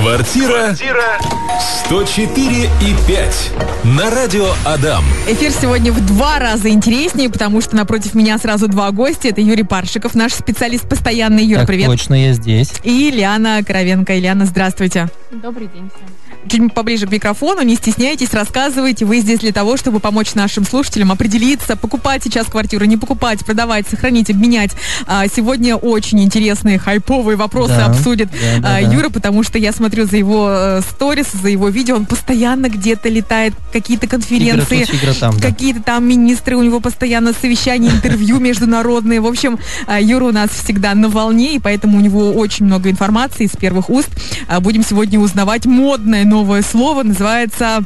Квартира 104 и 5 на радио Адам. Эфир сегодня в два раза интереснее, потому что напротив меня сразу два гостя. Это Юрий Паршиков, наш специалист постоянный. Юра, так привет. точно, я здесь. И Ильяна Коровенко. Ильяна, здравствуйте. Добрый день всем. Чуть поближе к микрофону, не стесняйтесь, рассказывайте. Вы здесь для того, чтобы помочь нашим слушателям определиться, покупать сейчас квартиру, не покупать, продавать, сохранить, обменять. А, сегодня очень интересные, хайповые вопросы Да, обсудит да, да, а, да. Юра, потому что я смотрю за его э, сторис, за его видео, он постоянно где-то летает, какие-то конференции. Тут, там, да. Какие-то там министры, у него постоянно совещания, интервью международные. В общем, а, Юра у нас всегда на волне, и поэтому у него очень много информации из первых уст. А, Будем сегодня узнавать модное новое слово, называется...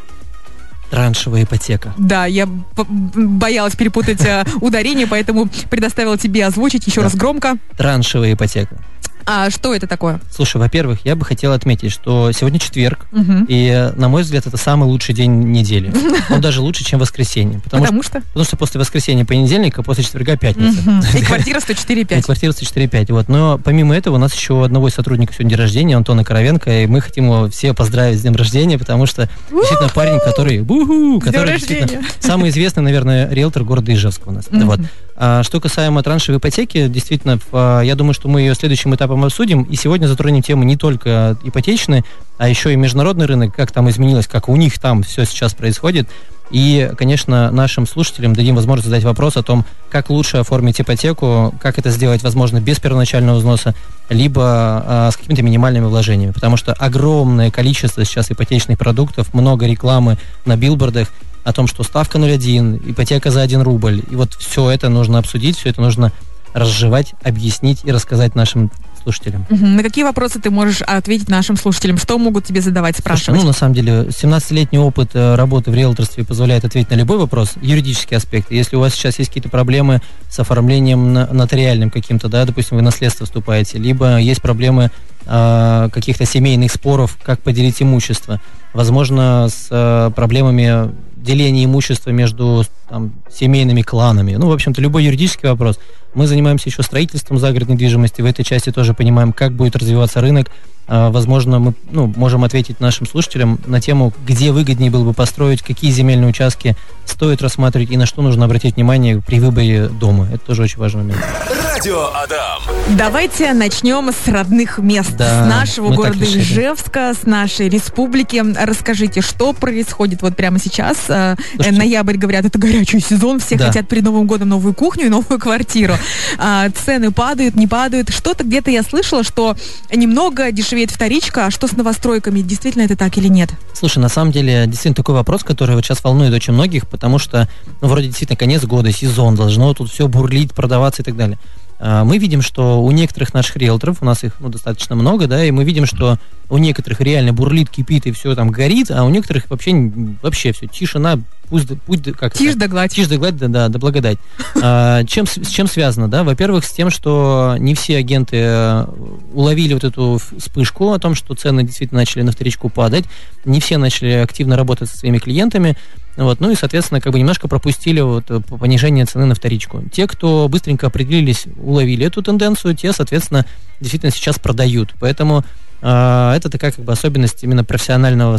Траншевая ипотека. Да, я боялась перепутать а, ударение, поэтому предоставила тебе озвучить еще Да. раз громко. Траншевая ипотека. А что это такое? Слушай, во-первых, я бы хотел отметить, что сегодня четверг, Мгм. и, на мой взгляд, это самый лучший день недели. Он даже лучше, чем воскресенье. Потому, Потому что, что? потому что после воскресенья понедельника, а после четверга пятница. Мгм. И квартира 104,5. И квартира 104,5. Вот. Но помимо этого у нас еще у одного из сотрудников сегодня день рождения, Антона Коровенко, и мы хотим его все поздравить с днем рождения, потому что действительно парень, который, который действительно самый известный, наверное, риэлтор города Ижевска у нас. Вот. А, что касаемо траншевой ипотеки, действительно, а, я думаю, что мы ее следующим этапом обсудим, и сегодня затронем тему не только ипотечной, а еще и международный рынок, как там изменилось, как у них там все сейчас происходит. И, конечно, нашим слушателям дадим возможность задать вопрос о том, как лучше оформить ипотеку, как это сделать, возможно, без первоначального взноса, либо а, с какими-то минимальными вложениями. Потому что огромное количество сейчас ипотечных продуктов, много рекламы на билбордах о том, что ставка 0,1, ипотека за 1 рубль. И вот все это нужно обсудить, все это нужно разжевать, объяснить и рассказать нашим слушателям. Мгм. На какие вопросы ты можешь ответить нашим слушателям? Что могут тебе задавать, Слушай, спрашивать? ну, на самом деле, 17-летний опыт э, работы в риэлторстве позволяет ответить на любой вопрос, юридический аспект. Если у вас сейчас есть какие-то проблемы с оформлением нотариальным каким-то, да, допустим, вы наследство вступаете, либо есть проблемы э, каких-то семейных споров, как поделить имущество, возможно, с э, проблемами деления имущества между там, семейными кланами. Ну, в общем-то, любой юридический вопрос. Мы занимаемся еще строительством загородной недвижимости. В этой части тоже понимаем, как будет развиваться рынок. А, Возможно, мы ну, можем ответить нашим слушателям на тему, где выгоднее было бы построить, какие земельные участки стоит рассматривать и на что нужно обратить внимание при выборе дома. Это тоже очень важный момент. Радио Адам. Давайте начнем с родных мест, Да, с нашего города. Ижевска, с нашей республики. Расскажите, что происходит вот прямо сейчас? Э, Слушайте. Ноябрь, говорят, это горячий сезон, все Да. хотят перед Новым годом новую кухню и новую квартиру. А, Цены падают, не падают. Что-то где-то я слышала, что немного дешевеет вторичка, а что с новостройками? Действительно это так или нет? Слушай, на самом деле, действительно такой вопрос, который вот сейчас волнует очень многих, потому что, ну, вроде действительно конец года, сезон, должно тут все бурлить, продаваться и так далее. А, Мы видим, что у некоторых наших риэлторов, у нас их ну, достаточно много, да, и мы видим, что у некоторых реально бурлит, кипит и все там горит, а у некоторых вообще, вообще все, тишина, пусть, да- как? Тишь да гладь. Тишь да гладь, да, да, да благодать. А, чем, с чем связано, да? Во-первых, с тем, что не все агенты э, уловили вот эту вспышку о том, что цены действительно начали на вторичку падать, не все начали активно работать со своими клиентами, вот, ну и, соответственно, как бы немножко пропустили вот э, понижение цены на вторичку. Те, кто быстренько определились, уловили эту тенденцию, те, соответственно, действительно сейчас продают. Поэтому а, это такая как бы особенность именно профессионального,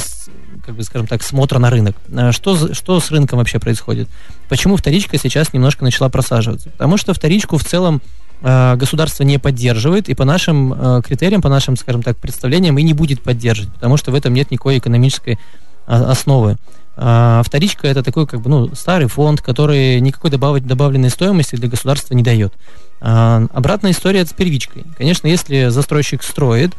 как бы скажем так, смотра на рынок. А, Что, что с рынком вообще происходит? Почему вторичка сейчас немножко начала просаживаться? Потому что вторичку в целом а, государство не поддерживает, и по нашим а, критериям, по нашим, скажем так, представлениям и не будет поддерживать, потому что в этом нет никакой экономической а, основы. А, Вторичка это такой как бы ну старый фонд, который никакой добавить, добавленной стоимости для государства не дает. А, Обратная история с первичкой. Конечно, если застройщик строит,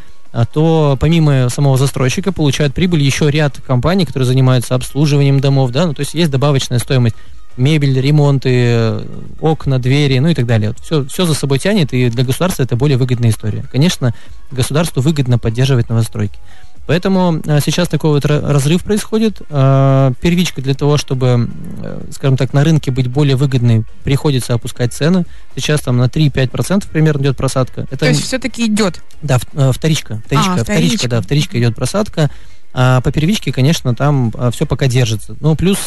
то помимо самого застройщика получают прибыль еще ряд компаний, которые занимаются обслуживанием домов, да, ну то есть есть добавочная стоимость мебель, ремонты, э, окна, двери, ну и так далее. Все, все за собой тянет, и для государства это более выгодная история. Конечно, государству выгодно поддерживать новостройки. Поэтому а, сейчас такой вот ра- разрыв происходит. А, Первичка для того, чтобы, э, скажем так, на рынке быть более выгодной, приходится опускать цены. Сейчас там на 3-5% примерно идет просадка. Это То есть все-таки идет. да, э, вторичка. Вторичка, А, вторичка, вторичка. да, вторичка идет просадка. А по первичке, конечно, там все пока держится. Ну, плюс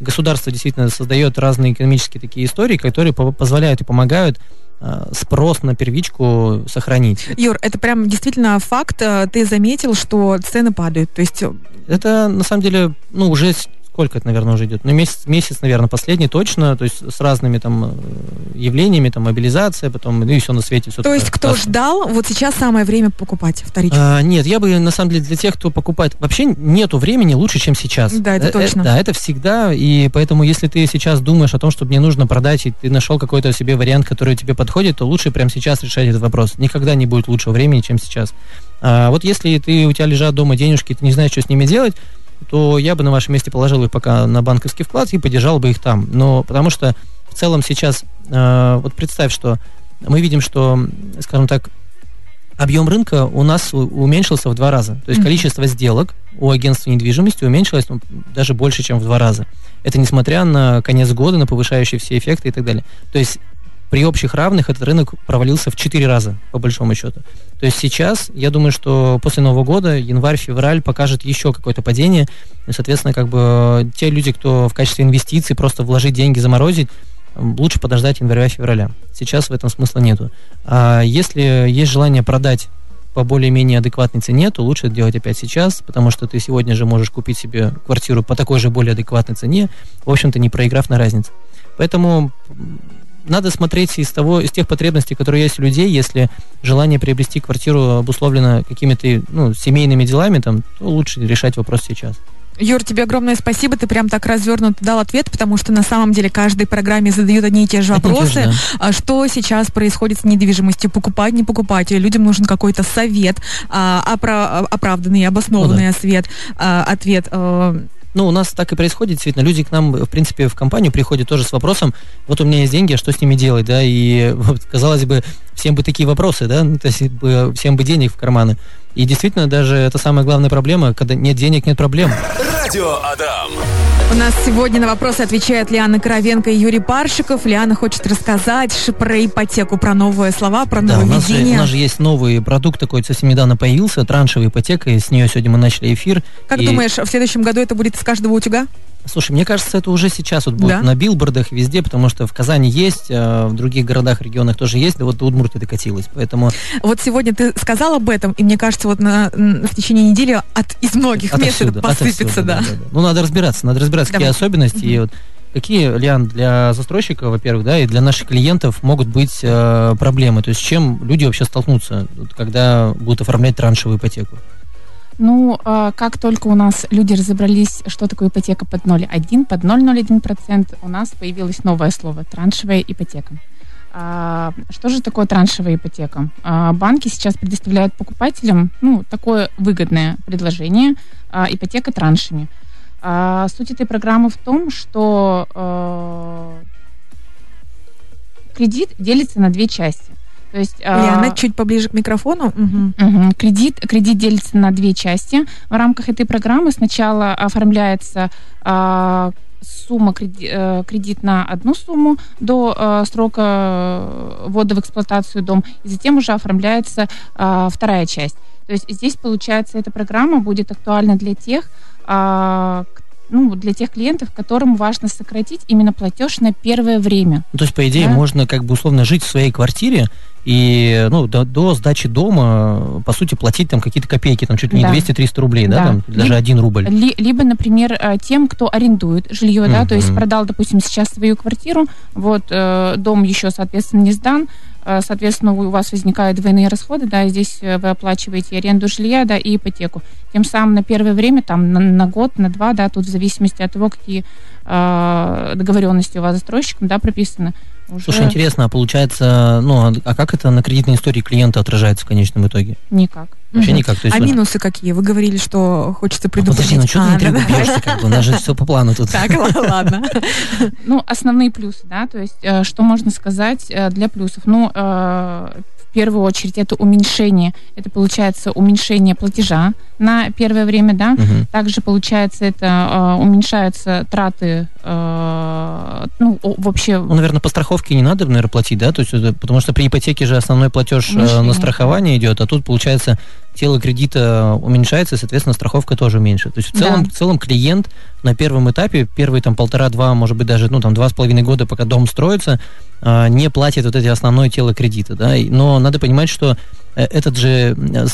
государство действительно создает разные экономические такие истории, которые позволяют и помогают Э, спрос на первичку сохранить. Юр, это прям действительно факт. Э, ты заметил, что цены падают. То есть... Э, это на самом деле, ну, уже сколько это, наверное, уже идет? Ну, месяц, месяц, наверное, последний точно, то есть с разными там э, явлениями, там, мобилизация, потом, ну и все на свете. Все то есть кто классно. ждал, вот сейчас самое время покупать вторичку? А, нет, я бы, на самом деле, для тех, кто покупает, вообще нету времени лучше, чем сейчас. Да, это э, точно. Э, да, это всегда, и поэтому, если ты сейчас думаешь о том, что мне нужно продать, и ты нашел какой-то себе вариант, который тебе подходит, то лучше прямо сейчас решать этот вопрос. Никогда не будет лучшего времени, чем сейчас. А вот если ты, у тебя лежат дома денежки, ты не знаешь, что с ними делать, то я бы на вашем месте положил их пока на банковский вклад и поддержал бы их там. Но потому что в целом сейчас, э, вот представь, что мы видим, что, скажем так, объем рынка у нас уменьшился в два раза. То есть mm-hmm. количество сделок у агентства недвижимости уменьшилось ну, даже больше, чем в два раза. Это несмотря на конец года, на повышающие все эффекты и так далее. То есть при общих равных этот рынок провалился в 4 раза, по большому счету. То есть сейчас, я думаю, что после Нового года, январь-февраль покажет еще какое-то падение. И, соответственно, как бы те люди, кто в качестве инвестиций просто вложить деньги, заморозить, лучше подождать января-февраля. Сейчас в этом смысла нету. А если есть желание продать по более-менее адекватной цене, то лучше это делать опять сейчас, потому что ты сегодня же можешь купить себе квартиру по такой же более адекватной цене, в общем-то, не проиграв на разнице. Поэтому надо смотреть из того, из тех потребностей, которые есть у людей, если желание приобрести квартиру обусловлено какими-то ну, семейными делами, там, то лучше решать вопрос сейчас. Юр, тебе огромное спасибо. Ты прям так развернуто дал ответ, потому что на самом деле каждой программе задают одни и те же вопросы. Те же, да. Что сейчас происходит с недвижимостью? Покупать, не покупать? Людям нужен какой-то совет, а, оправданный, обоснованный ну, да. ответ. А, ответ э, ну, у нас так и происходит, действительно. Люди к нам, в принципе, в компанию приходят тоже с вопросом, вот у меня есть деньги, а что с ними делать, да, и вот, казалось бы, всем бы такие вопросы, да, ну, то есть всем бы денег в карманы. И действительно, даже это самая главная проблема, когда нет денег, нет проблем. Радио Адам. У нас сегодня на вопросы отвечают Лиана Коровенко и Юрий Паршиков. Лиана хочет рассказать про ипотеку, про новые слова, про новые да, у нас, же, у нас же есть новый продукт такой, совсем недавно появился, траншевая ипотека, и с нее сегодня мы начали эфир. Как и... думаешь, в следующем году это будет с каждого утюга? Слушай, мне кажется, это уже сейчас вот будет да? на билбордах везде, потому что в Казани есть, а в других городах, регионах тоже есть, да вот до Удмуртии докатилась, поэтому... Вот сегодня ты сказал об этом, и мне кажется, вот на, в течение недели от, из многих от мест это посыпется, отовсюду, да. Да, да, да. Ну, надо разбираться, надо разбираться, Давай. какие особенности, угу. и вот Какие, Лиан, для застройщика, во-первых, да, и для наших клиентов могут быть э, проблемы? То есть с чем люди вообще столкнутся, когда будут оформлять траншевую ипотеку? Ну, а, как только у нас люди разобрались, что такое ипотека под 0,1, под 0,01%, у нас появилось новое слово – траншевая ипотека. А, что же такое траншевая ипотека? А, банки сейчас предоставляют покупателям ну, такое выгодное предложение – ипотека траншами. Суть этой программы в том, что кредит делится на две части. То есть, Лиана, а... чуть поближе к микрофону. Угу. Угу. Кредит, кредит делится на две части. В рамках этой программы сначала оформляется а, сумма кредит, э, кредит на одну сумму до а, срока ввода в эксплуатацию дом, и затем уже оформляется а, вторая часть. То есть здесь, получается, эта программа будет актуальна для тех, а, ну, для тех клиентов, которым важно сократить именно платеж на первое время. Ну, то есть, по идее, да? можно как бы условно жить в своей квартире и ну, до, до сдачи дома, по сути, платить там какие-то копейки, там чуть ли не да. 200-300 рублей, да, да там, даже 1 рубль. Ли, либо, например, э, тем, кто арендует жилье, mm-hmm. да, то есть продал, допустим, сейчас свою квартиру, вот, э, дом еще, соответственно, не сдан, э, соответственно, у вас возникают двойные расходы, да, здесь вы оплачиваете аренду жилья, да, и ипотеку. Тем самым на первое время, там, на, на год, на два, да, тут в зависимости от того, какие э, договоренности у вас с застройщиком, да, прописаны, уже... Слушай, интересно, а получается, ну, а, а как это на кредитной истории клиента отражается в конечном итоге? Никак. Вообще угу. никак. То есть а он... минусы какие? Вы говорили, что хочется предупредить. А, подожди, ну что а, ты да, бьешься, как бы, у нас же все по плану тут. Так, ладно. Ну, основные плюсы, да, то есть, э, что можно сказать э, для плюсов? Ну, э, в первую очередь это уменьшение, это получается уменьшение платежа на первое время, да. Также получается это уменьшаются траты, ну вообще. Ну, наверное, по страховке не надо, наверное, платить, да, то есть потому что при ипотеке же основной платеж э, на страхование идет, а тут получается тело кредита уменьшается, и, соответственно, страховка тоже меньше. То есть в целом, Да. в целом клиент на первом этапе, первые там полтора-два, может быть, даже, ну, там, два с половиной года, пока дом строится, а, не платит вот эти основное тело кредита, да, но надо понимать, что э, этот же, э,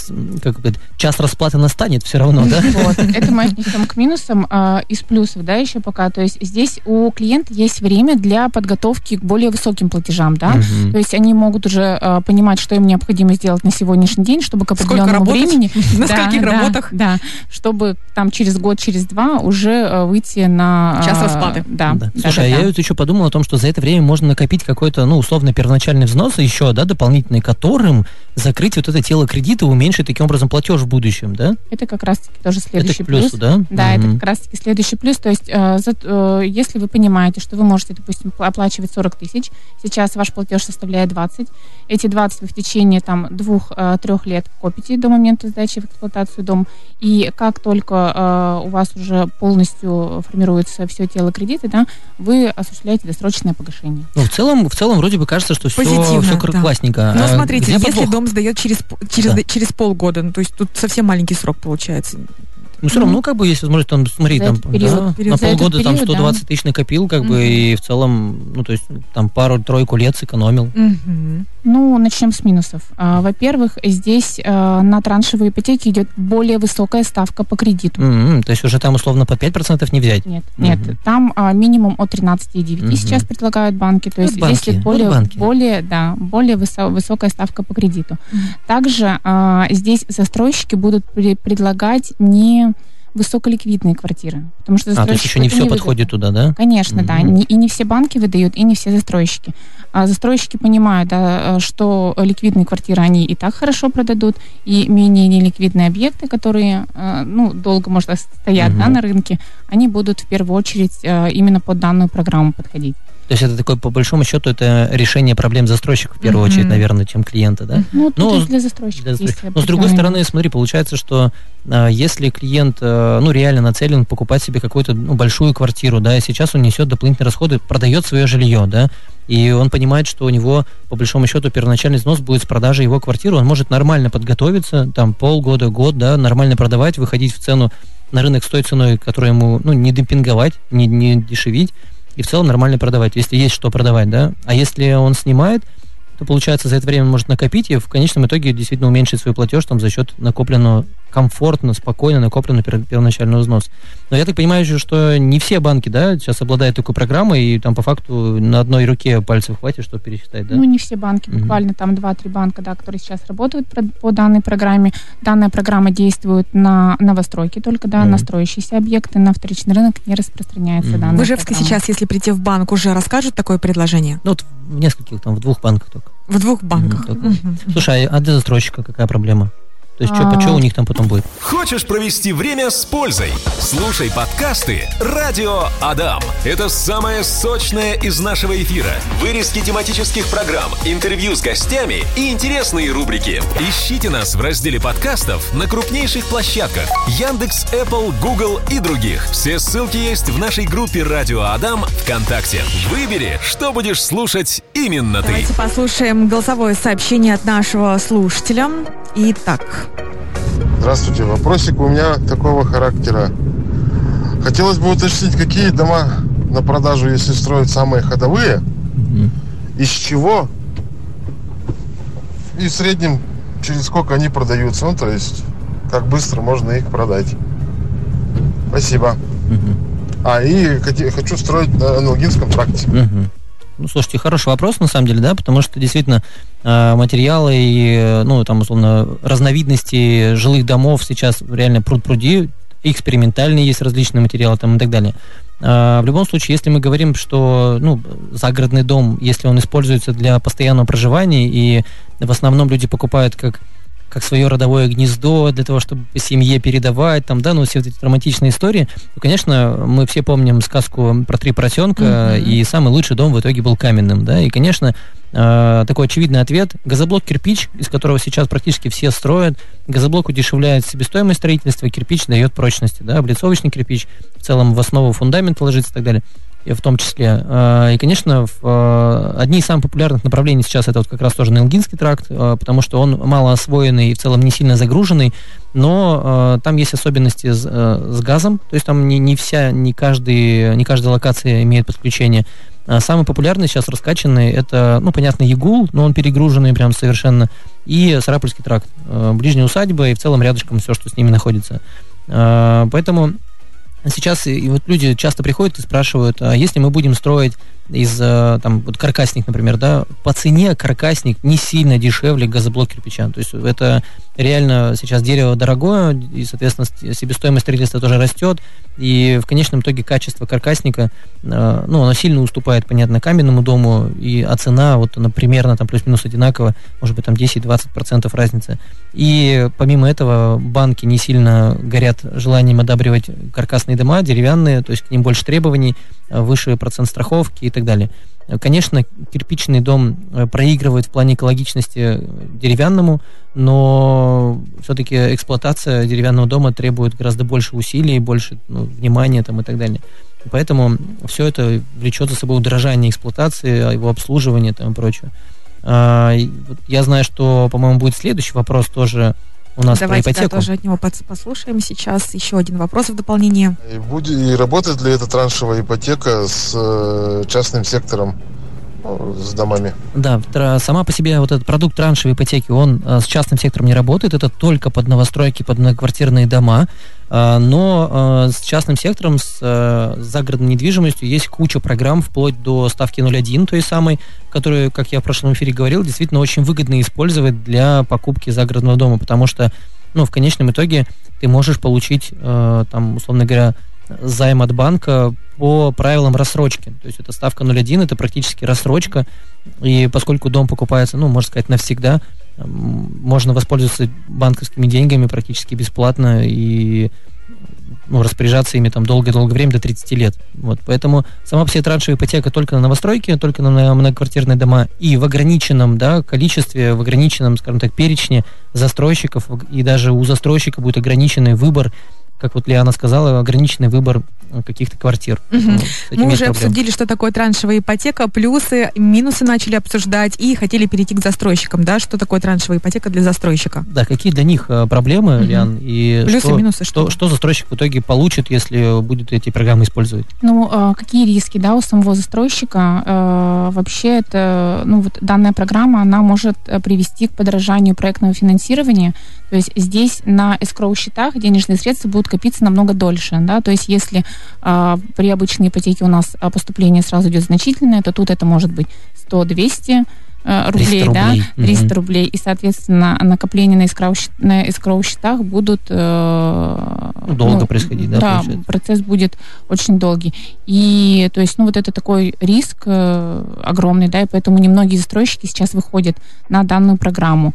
как бы, час расплаты настанет все равно, да? Вот. Это мы отнесем к минусам. а, Из плюсов, да, еще пока. То есть здесь у клиента есть время для подготовки к более высоким платежам, да. Мгм. То есть они могут уже а, понимать, что им необходимо сделать на сегодняный день, чтобы к определенному работать? Времени... На Да, скольких да, работах? Да, чтобы там через год, через два уже а, выйти на... Час а, расплаты. Да. Слушай, а я вот еще подумал о том, что за это время можно накопить какой-то, ну, условно, первоначальный взнос еще, да, дополнительный, которым закрыть вот это тело кредита и уменьшить таким образом платеж в будущем, да? Это как раз-таки тоже Это следующий к плюсу, плюс. да? Да, это как раз-таки следующий плюс. То есть, э, за- э, если вы понимаете, что вы можете, допустим, пла- оплачивать 40 тысяч, сейчас ваш платеж составляет 20, эти 20 вы в течение там двух-трех лет копите до момента сдачи в эксплуатацию дом, и как только э, у вас уже полностью формируется все тело кредита, да, вы осуществляете досрочное погашение. Ну, в целом, в целом, вроде бы кажется, что все, Позитивно, все да. классненько. Но А смотрите, где если подвох? дом сдает через, через, Да. через полгода, ну, то есть тут совсем маленький срок получается. Ну, все равно, ну, как бы, есть возможность, там, смотри, За там, этот период. да, Период. на полгода там период, 120 тысяч накопил, как бы, и в целом, ну, то есть, там, пару-тройку лет сэкономил. Ну, начнем с минусов. А, Во-первых, здесь э, на траншевые ипотеки идет более высокая ставка по кредиту. М, То есть уже там условно по 5% не взять. Нет, нет, там а, минимум от 13,9 Мгм. сейчас предлагают банки, то Вот есть банки, здесь вот более, банки. более, да, более высо- высокая ставка по кредиту. Также а, здесь застройщики будут при- предлагать не высоколиквидные квартиры, потому что А, то есть еще не все выдадут. подходит туда, да? Конечно, да. Мгм. Не- И не все банки выдают, и не все застройщики. А застройщики понимают, да, что ликвидные квартиры они и так хорошо продадут, и менее неликвидные объекты, которые э, ну, долго, может, стоят да, Мгм. на рынке, они будут в первую очередь э, именно под данную программу подходить. То есть это такой, по большому счету, это решение проблем застройщика в первую Мгм. очередь, наверное, чем клиента, да? Ну, Ну, для застройщиков Для застройщика. Но с другой стороны, смотри, получается, что а, если клиент, э, ну, реально нацелен покупать себе какую-то ну, большую квартиру, да, и сейчас он несет дополнительные расходы, продает свое жилье, да, и он понимает, что у него, по большому счету, первоначальный взнос будет с продажи его квартиры, он может нормально подготовиться, там, полгода, год, да, нормально продавать, выходить в цену на рынок с той ценой, которую ему, ну, не демпинговать, не, не дешевить, и в целом нормально продавать, если есть что продавать, да. А если он снимает, то получается за это время он может накопить и в конечном итоге действительно уменьшить свой платеж там за счет накопленного комфортно, спокойно накопленного пер- первоначального взноса. Но я так понимаю, что не все банки, да, сейчас обладают такой программой, и там по факту на одной руке пальцев хватит, чтобы пересчитать, да? Ну, не все банки, буквально там 2-3 банка, да, которые сейчас работают по данной программе. Данная программа действует на новостройки только, да, Мгм. на строящиеся объекты, на вторичный рынок не распространяется Мгм. данная В Ижевске программа. сейчас, если прийти в банк, уже расскажут такое предложение? Ну, вот в нескольких, там, в двух банках только. В двух банках. только. Мгм. Слушай, а для застройщика какая проблема? То есть, что, что у них там потом будет? Хочешь провести время с пользой? Слушай подкасты «Радио Адам». Это самое сочное из нашего эфира. Вырезки тематических программ, интервью с гостями и интересные рубрики. Ищите нас в разделе подкастов на крупнейших площадках Яндекс, Apple, Google и других. Все ссылки есть в нашей группе «Радио Адам» ВКонтакте. Выбери, что будешь слушать именно ты. Давайте послушаем голосовое сообщение от нашего слушателя. Итак, Здравствуйте. Вопросик у меня такого характера. Хотелось бы уточнить, какие дома на продажу, если строят самые ходовые, Мгм. из чего и в среднем через сколько они продаются. Ну, то есть, как быстро можно их продать. Спасибо. Мгм. А, и хочу строить на аналогинском тракте. Мгм. Ну, слушайте, хороший вопрос, на самом деле, да, потому что действительно э, материалы и, э, ну, там, условно, разновидности жилых домов сейчас реально пруд-пруди, экспериментальные есть различные материалы там и так далее. А, В любом случае, если мы говорим, что ну, загородный дом, если он используется для постоянного проживания, и в основном люди покупают как как свое родовое гнездо, для того, чтобы по семье передавать, там, да, ну, все вот эти романтичные истории, то, конечно, мы все помним сказку про три поросенка, Мгм. и самый лучший дом в итоге был каменным, да, и, конечно, э, такой очевидный ответ, газоблок кирпич, из которого сейчас практически все строят, газоблок удешевляет себестоимость строительства, кирпич дает прочности, да, облицовочный кирпич в целом в основу фундамента ложится и так далее. В том числе. И, конечно, в, одни из самых популярных направлений сейчас это вот как раз тоже Нелгинский тракт, потому что он мало освоенный и в целом не сильно загруженный, но там есть особенности с, с газом, то есть там не, не вся, не, каждый, не каждая локация имеет подключение. А самый популярный сейчас раскачанный это, ну, понятно, Ягул, но он перегруженный прям совершенно, и Сарапульский тракт. Э, ближняя усадьба и в целом рядышком все, что с ними находится. Э, поэтому сейчас и вот люди часто приходят и спрашивают, а если мы будем строить из э, там вот каркасник, например, да, по цене каркасник не сильно дешевле газоблок кирпича. То есть это реально сейчас дерево дорогое, и, соответственно, себестоимость строительства тоже растет, и в конечном итоге качество каркасника, э, ну, оно сильно уступает, понятно, каменному дому, и, а цена вот она примерно там плюс-минус одинакова, может быть, там 10-20% разницы. И помимо этого банки не сильно горят желанием одабривать каркасные дома, деревянные, то есть к ним больше требований, э, выше процент страховки так далее. Конечно, кирпичный дом э, проигрывает в плане экологичности деревянному, но все-таки эксплуатация деревянного дома требует гораздо больше усилий, больше ну, внимания там, и так далее. Поэтому все это влечет за собой удорожание эксплуатации, его обслуживания там, и прочее. А, я знаю, что, по-моему, будет следующий вопрос тоже у нас Давайте, про ипотеку. Да, тоже от него послушаем сейчас. Еще один вопрос в дополнение. И, будет, и работает ли эта траншевая ипотека с э, частным сектором? Ну, с домами. Да, сама по себе вот этот продукт траншевой ипотеки, он э, с частным сектором не работает, это только под новостройки, под многоквартирные дома, э, но с частным сектором, с загородной недвижимостью есть куча программ, вплоть до ставки 0.1, той самой, которую, как я в прошлом эфире говорил, действительно очень выгодно использовать для покупки загородного дома, потому что, ну, в конечном итоге ты можешь получить, э, там, условно говоря, займ от банка по правилам рассрочки. То есть это ставка 0.1, это практически рассрочка, и поскольку дом покупается, ну, можно сказать, навсегда, можно воспользоваться банковскими деньгами практически бесплатно и ну, распоряжаться ими там долгое-долгое время, до 30 лет. Вот, поэтому сама по себе траншевая ипотека только на новостройки, только на многоквартирные дома и в ограниченном да, количестве, в ограниченном, скажем так, перечне застройщиков, и даже у застройщика будет ограниченный выбор как вот Лиана сказала, ограниченный выбор каких-то квартир. Угу. Мы уже проблем. обсудили, что такое траншевая ипотека, плюсы, минусы начали обсуждать и хотели перейти к застройщикам, да, что такое траншевая ипотека для застройщика. Да, какие для них э, проблемы, угу. Лиан, и плюсы, что, минусы, что? Что, что застройщик в итоге получит, если будет эти программы использовать? Ну, а, какие риски, да, у самого застройщика? Э, вообще это, ну, вот данная программа, она может э, привести к подорожанию проектного финансирования, то есть здесь на escrow счетах денежные средства будут копиться намного дольше, да, то есть если а, при обычной ипотеке у нас а, поступление сразу идет значительное, то тут это может быть 100-200 э, рублей, да, 300 угу. рублей, и, соответственно, накопления на эскроу, на эскроу счетах будут... Э, ну, долго ну, происходить, да, Да, получается? процесс будет очень долгий. И, то есть, ну, вот это такой риск э, огромный, да, и поэтому немногие застройщики сейчас выходят на данную программу.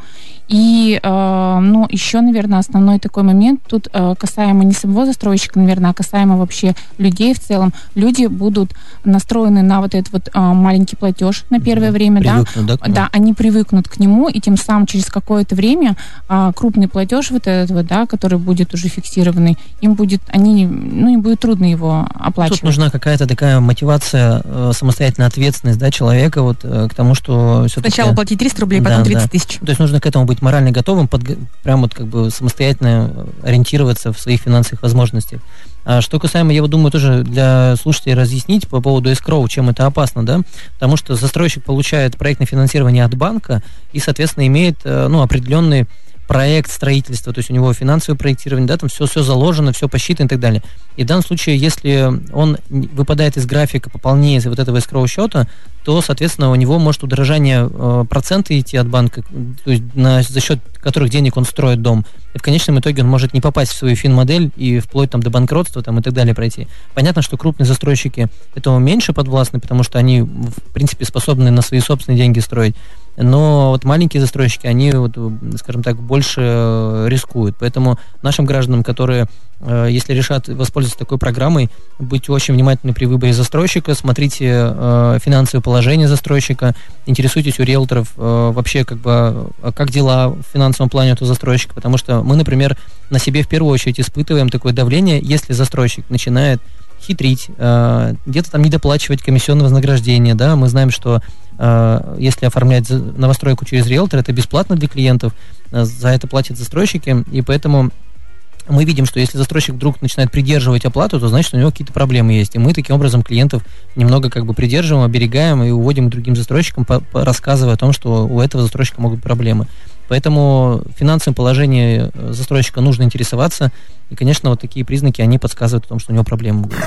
И, э, ну, еще, наверное, основной такой момент тут э, касаемо не самого застройщика, наверное, а касаемо вообще людей в целом. Люди будут настроены на вот этот вот э, маленький платеж на первое время, да? да? Да, они привыкнут к нему, и тем самым через какое-то время э, крупный платеж вот этот вот, да, который будет уже фиксированный, им будет, они, ну, им будет трудно его оплачивать. Тут нужна какая-то такая мотивация, э, самостоятельная ответственность, да, человека вот э, к тому, что все-таки... Сначала платить 300 рублей, потом да, 30 да. тысяч. То есть нужно к этому быть быть морально готовым, под, прям вот как бы самостоятельно ориентироваться в своих финансовых возможностях. А что касаемо, я вот думаю, тоже для слушателей разъяснить по поводу escrow, чем это опасно, да, потому что застройщик получает проектное финансирование от банка и, соответственно, имеет, э, ну, определенный проект строительства, то есть у него финансовое проектирование, да, там все, все заложено, все посчитано и так далее. И в данном случае, если он выпадает из графика пополнения вот этого escrow счета, то, соответственно, у него может удорожание э, процента идти от банка, то есть на, за счет которых денег он строит дом. И в конечном итоге он может не попасть в свою фин-модель и вплоть там до банкротства там, и так далее пройти. Понятно, что крупные застройщики этому меньше подвластны, потому что они, в принципе, способны на свои собственные деньги строить. Но вот маленькие застройщики, они, вот, скажем так, больше э, рискуют. Поэтому нашим гражданам, которые, э, если решат воспользоваться такой программой, быть очень внимательны при выборе застройщика, смотрите э, финансовое положение застройщика, интересуйтесь у риэлторов вообще, как бы, а как дела в финансовом плане у застройщика, потому что мы, например, на себе в первую очередь испытываем такое давление, если застройщик начинает хитрить, э, где-то там недоплачивать комиссионное вознаграждение, да, мы знаем, что э, если оформлять новостройку через риэлтор, это бесплатно для клиентов, э, за это платят застройщики, и поэтому мы видим, что если застройщик вдруг начинает придерживать оплату, то значит у него какие-то проблемы есть. И мы таким образом клиентов немного как бы придерживаем, оберегаем и уводим к другим застройщикам, по, по, рассказывая о том, что у этого застройщика могут быть проблемы. Поэтому финансовым положением застройщика нужно интересоваться. И, конечно, вот такие признаки, они подсказывают о том, что у него проблемы будут.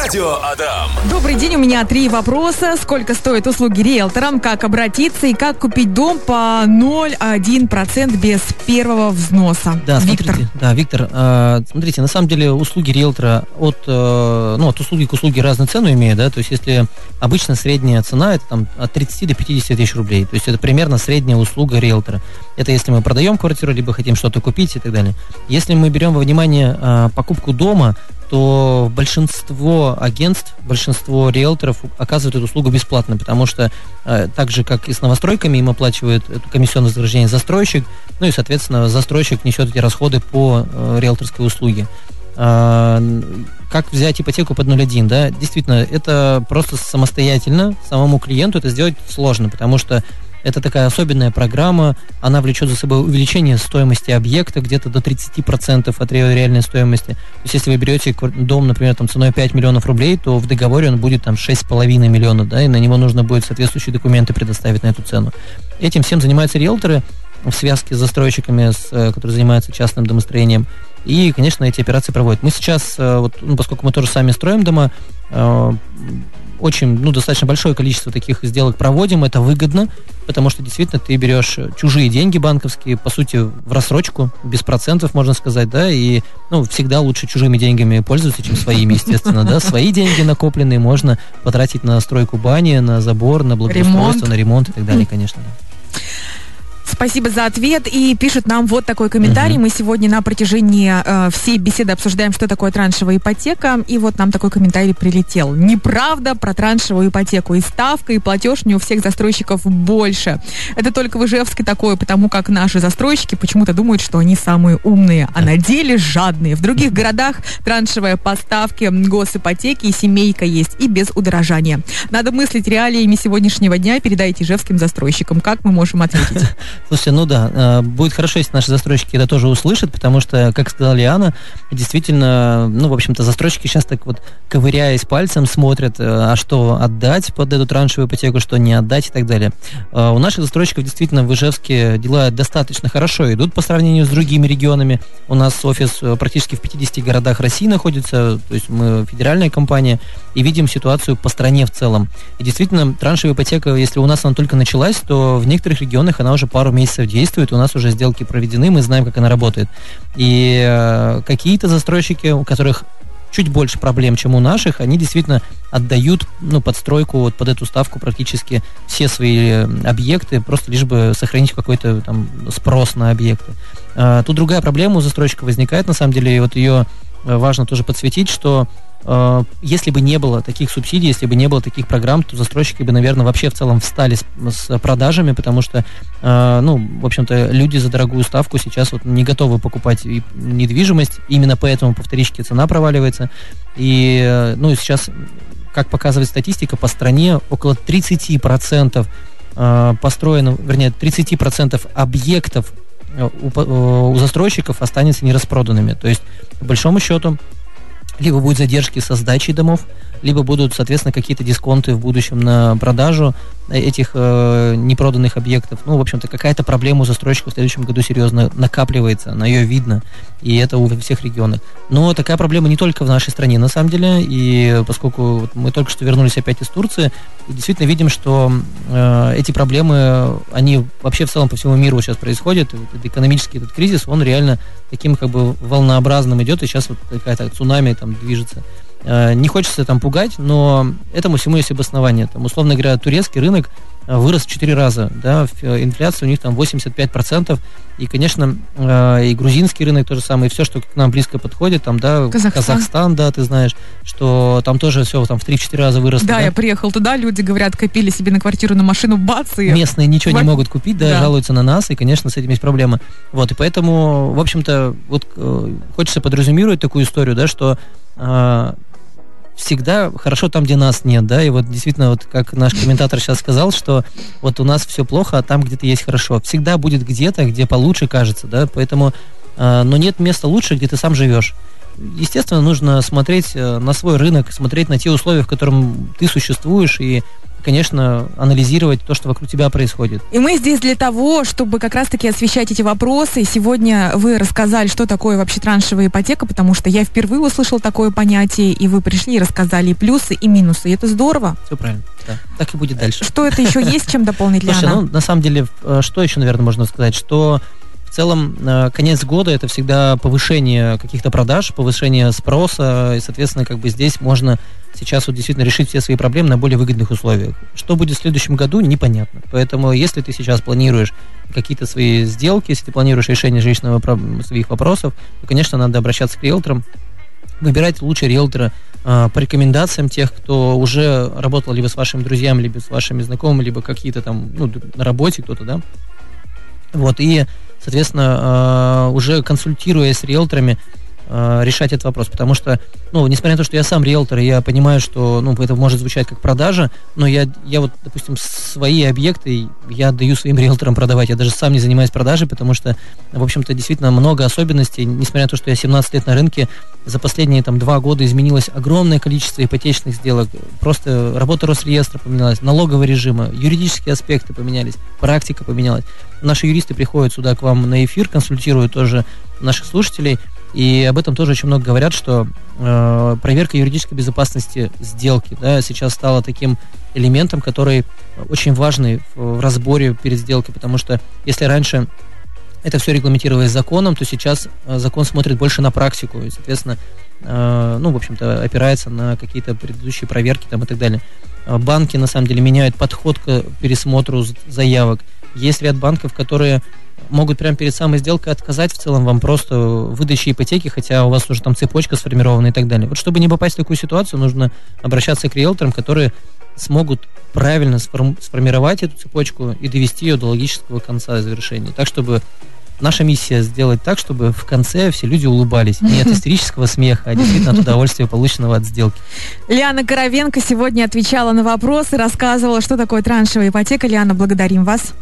Радио Адам. Добрый день, у меня три вопроса. Сколько стоят услуги риэлторам, как обратиться и как купить дом по 0,1% без первого взноса? Да, Виктор. смотрите, да, Виктор, э, смотрите, на самом деле услуги риэлтора от, э, ну, от услуги к услуге разную цену имеют, да, то есть если обычно средняя цена это там от 30 до 50 тысяч рублей, то есть это примерно средняя услуга риэлтора. Это если мы продаем квартиру, либо хотим что-то купить и так далее. Если мы берем во внимание э, покупку дома, то большинство агентств, большинство риэлторов оказывают эту услугу бесплатно, потому что э, так же, как и с новостройками, им оплачивает эту комиссионное вознаграждение застройщик, ну и, соответственно, застройщик несет эти расходы по э, риэлторской услуге. Э, как взять ипотеку под 0,1, да, действительно, это просто самостоятельно, самому клиенту это сделать сложно, потому что это такая особенная программа, она влечет за собой увеличение стоимости объекта где-то до 30% от реальной стоимости. То есть если вы берете дом, например, там, ценой 5 миллионов рублей, то в договоре он будет там 6,5 миллионов, да, и на него нужно будет соответствующие документы предоставить на эту цену. Этим всем занимаются риэлторы в связке с застройщиками, с, э, которые занимаются частным домостроением. И, конечно, эти операции проводят. Мы сейчас, э, вот, ну, поскольку мы тоже сами строим дома, э, очень, ну, достаточно большое количество таких сделок проводим, это выгодно, потому что действительно ты берешь чужие деньги банковские, по сути, в рассрочку, без процентов, можно сказать, да, и, ну, всегда лучше чужими деньгами пользоваться, чем своими, естественно, да, свои деньги накопленные можно потратить на стройку бани, на забор, на благоустройство, на ремонт и так далее, конечно, да. Спасибо за ответ. И пишут нам вот такой комментарий. Угу. Мы сегодня на протяжении э, всей беседы обсуждаем, что такое траншевая ипотека. И вот нам такой комментарий прилетел. Неправда про траншевую ипотеку. И ставка, и платеж не у всех застройщиков больше. Это только в Ижевске такое, потому как наши застройщики почему-то думают, что они самые умные, а на деле жадные. В других городах траншевая поставки госипотеки и семейка есть, и без удорожания. Надо мыслить реалиями сегодняшнего дня. Передайте ижевским застройщикам. Как мы можем ответить? Слушайте, ну да, э, будет хорошо, если наши застройщики это тоже услышат, потому что, как сказала Лиана, действительно, ну, в общем-то, застройщики сейчас так вот, ковыряясь пальцем, смотрят, э, а что отдать под эту траншевую ипотеку, что не отдать и так далее. Э, у наших застройщиков действительно в Ижевске дела достаточно хорошо идут по сравнению с другими регионами. У нас офис практически в 50 городах России находится, то есть мы федеральная компания, и видим ситуацию по стране в целом. И действительно, траншевая ипотека, если у нас она только началась, то в некоторых регионах она уже пару месяцев действует, у нас уже сделки проведены, мы знаем, как она работает. И э, какие-то застройщики, у которых чуть больше проблем, чем у наших, они действительно отдают ну, подстройку вот под эту ставку практически все свои э, объекты, просто лишь бы сохранить какой-то там спрос на объекты. А, тут другая проблема у застройщика возникает, на самом деле, и вот ее э, важно тоже подсветить, что если бы не было таких субсидий, если бы не было таких программ, то застройщики бы, наверное, вообще в целом встали с, с продажами, потому что, э, ну, в общем-то, люди за дорогую ставку сейчас вот не готовы покупать недвижимость, именно поэтому по вторичке цена проваливается. И, э, ну, сейчас, как показывает статистика, по стране около 30% построено, вернее, 30% объектов у, у застройщиков останется нераспроданными. То есть, по большому счету, либо будут задержки со сдачей домов, либо будут, соответственно, какие-то дисконты в будущем на продажу этих э, непроданных объектов. Ну, в общем-то, какая-то проблема у застройщика в следующем году серьезно накапливается, на ее видно, и это у всех регионах. Но такая проблема не только в нашей стране, на самом деле, и поскольку мы только что вернулись опять из Турции, и действительно видим, что э, эти проблемы, они вообще в целом по всему миру сейчас происходят, этот экономический этот кризис, он реально таким как бы волнообразным идет, и сейчас вот какая-то цунами там движется. Э, не хочется там пугать, но этому всему есть обоснование. Там, условно говоря, турецкий рынок э, вырос в 4 раза, да, э, инфляция у них там 85%, и, конечно, и грузинский рынок то же самое, и все, что к нам близко подходит, там, да, Казахстан, Казахстан да, ты знаешь, что там тоже все там в 3-4 раза выросло. Да, да, я приехал туда, люди говорят, копили себе на квартиру, на машину, бац, и... Местные ничего не могут купить, да, да, жалуются на нас, и, конечно, с этим есть проблемы. Вот, и поэтому, в общем-то, вот хочется подразумировать такую историю, да, что всегда хорошо там, где нас нет, да, и вот действительно, вот как наш комментатор сейчас сказал, что вот у нас все плохо, а там где-то есть хорошо. Всегда будет где-то, где получше кажется, да, поэтому, э, но нет места лучше, где ты сам живешь. Естественно, нужно смотреть э, на свой рынок, смотреть на те условия, в котором ты существуешь, и конечно, анализировать то, что вокруг тебя происходит. И мы здесь для того, чтобы как раз-таки освещать эти вопросы. Сегодня вы рассказали, что такое вообще траншевая ипотека, потому что я впервые услышал такое понятие, и вы пришли и рассказали и плюсы, и минусы. И это здорово. Все правильно, да. Так и будет дальше. Что это еще есть, чем дополнить? Слушай, ну, на самом деле, э, что еще, наверное, можно сказать, что целом, э, конец года это всегда повышение каких-то продаж, повышение спроса, и, соответственно, как бы здесь можно сейчас вот действительно решить все свои проблемы на более выгодных условиях. Что будет в следующем году, непонятно. Поэтому, если ты сейчас планируешь какие-то свои сделки, если ты планируешь решение жилищного своих вопросов, то, конечно, надо обращаться к риэлторам, выбирать лучше риэлтора э, по рекомендациям тех, кто уже работал либо с вашими друзьями, либо с вашими знакомыми, либо какие-то там, ну, на работе кто-то, да. Вот, и соответственно, э, уже консультируясь с риэлторами, э, решать этот вопрос, потому что, ну, несмотря на то, что я сам риэлтор, я понимаю, что, ну, это может звучать как продажа, но я, я вот, допустим, свои объекты я даю своим риэлторам продавать, я даже сам не занимаюсь продажей, потому что, в общем-то, действительно много особенностей, несмотря на то, что я 17 лет на рынке, за последние там два года изменилось огромное количество ипотечных сделок, просто работа Росреестра поменялась, налогового режима, юридические аспекты поменялись, практика поменялась. Наши юристы приходят сюда к вам на эфир, консультируют тоже наших слушателей, и об этом тоже очень много говорят, что э, проверка юридической безопасности сделки да, сейчас стала таким элементом, который очень важный в, в разборе перед сделкой, потому что если раньше это все регламентировалось законом, то сейчас э, закон смотрит больше на практику и, соответственно, э, ну, в общем-то, опирается на какие-то предыдущие проверки там и так далее. Э, банки, на самом деле, меняют подход к пересмотру заявок. Есть ряд банков, которые могут прямо перед самой сделкой отказать в целом вам просто выдаче ипотеки, хотя у вас уже там цепочка сформирована и так далее. Вот чтобы не попасть в такую ситуацию, нужно обращаться к риэлторам, которые смогут правильно сформировать эту цепочку и довести ее до логического конца завершения. Так, чтобы наша миссия сделать так, чтобы в конце все люди улыбались. Не от истерического смеха, а действительно от удовольствия, полученного от сделки. Лиана Коровенко сегодня отвечала на вопросы, рассказывала, что такое траншевая ипотека. Лиана, благодарим вас.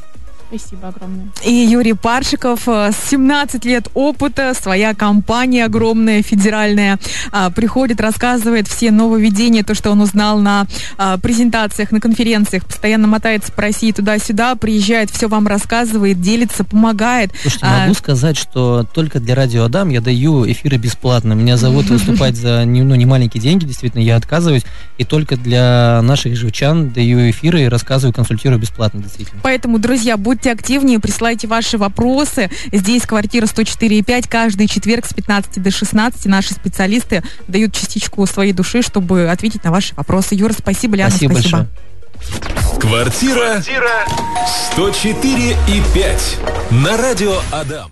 Спасибо огромное. И Юрий Паршиков, 17 э, лет опыта, своя компания огромная, федеральная, а, приходит, рассказывает все нововведения, то, что он узнал на а, презентациях, на конференциях, постоянно мотается по России туда-сюда, приезжает, все вам рассказывает, делится, помогает. Слушайте, а... могу сказать, что только для Радио Адам я даю эфиры бесплатно. Меня зовут выступать за ну, не маленькие деньги, действительно, я отказываюсь. И только для наших живчан даю эфиры и рассказываю, консультирую бесплатно, действительно. Поэтому, друзья, будьте будьте активнее, присылайте ваши вопросы. Здесь квартира 104,5. Каждый четверг с 15 до 16 наши специалисты дают частичку своей души, чтобы ответить на ваши вопросы. Юра, спасибо, Ляна, спасибо. спасибо. Большое. Квартира 104 и 5 на радио Адам.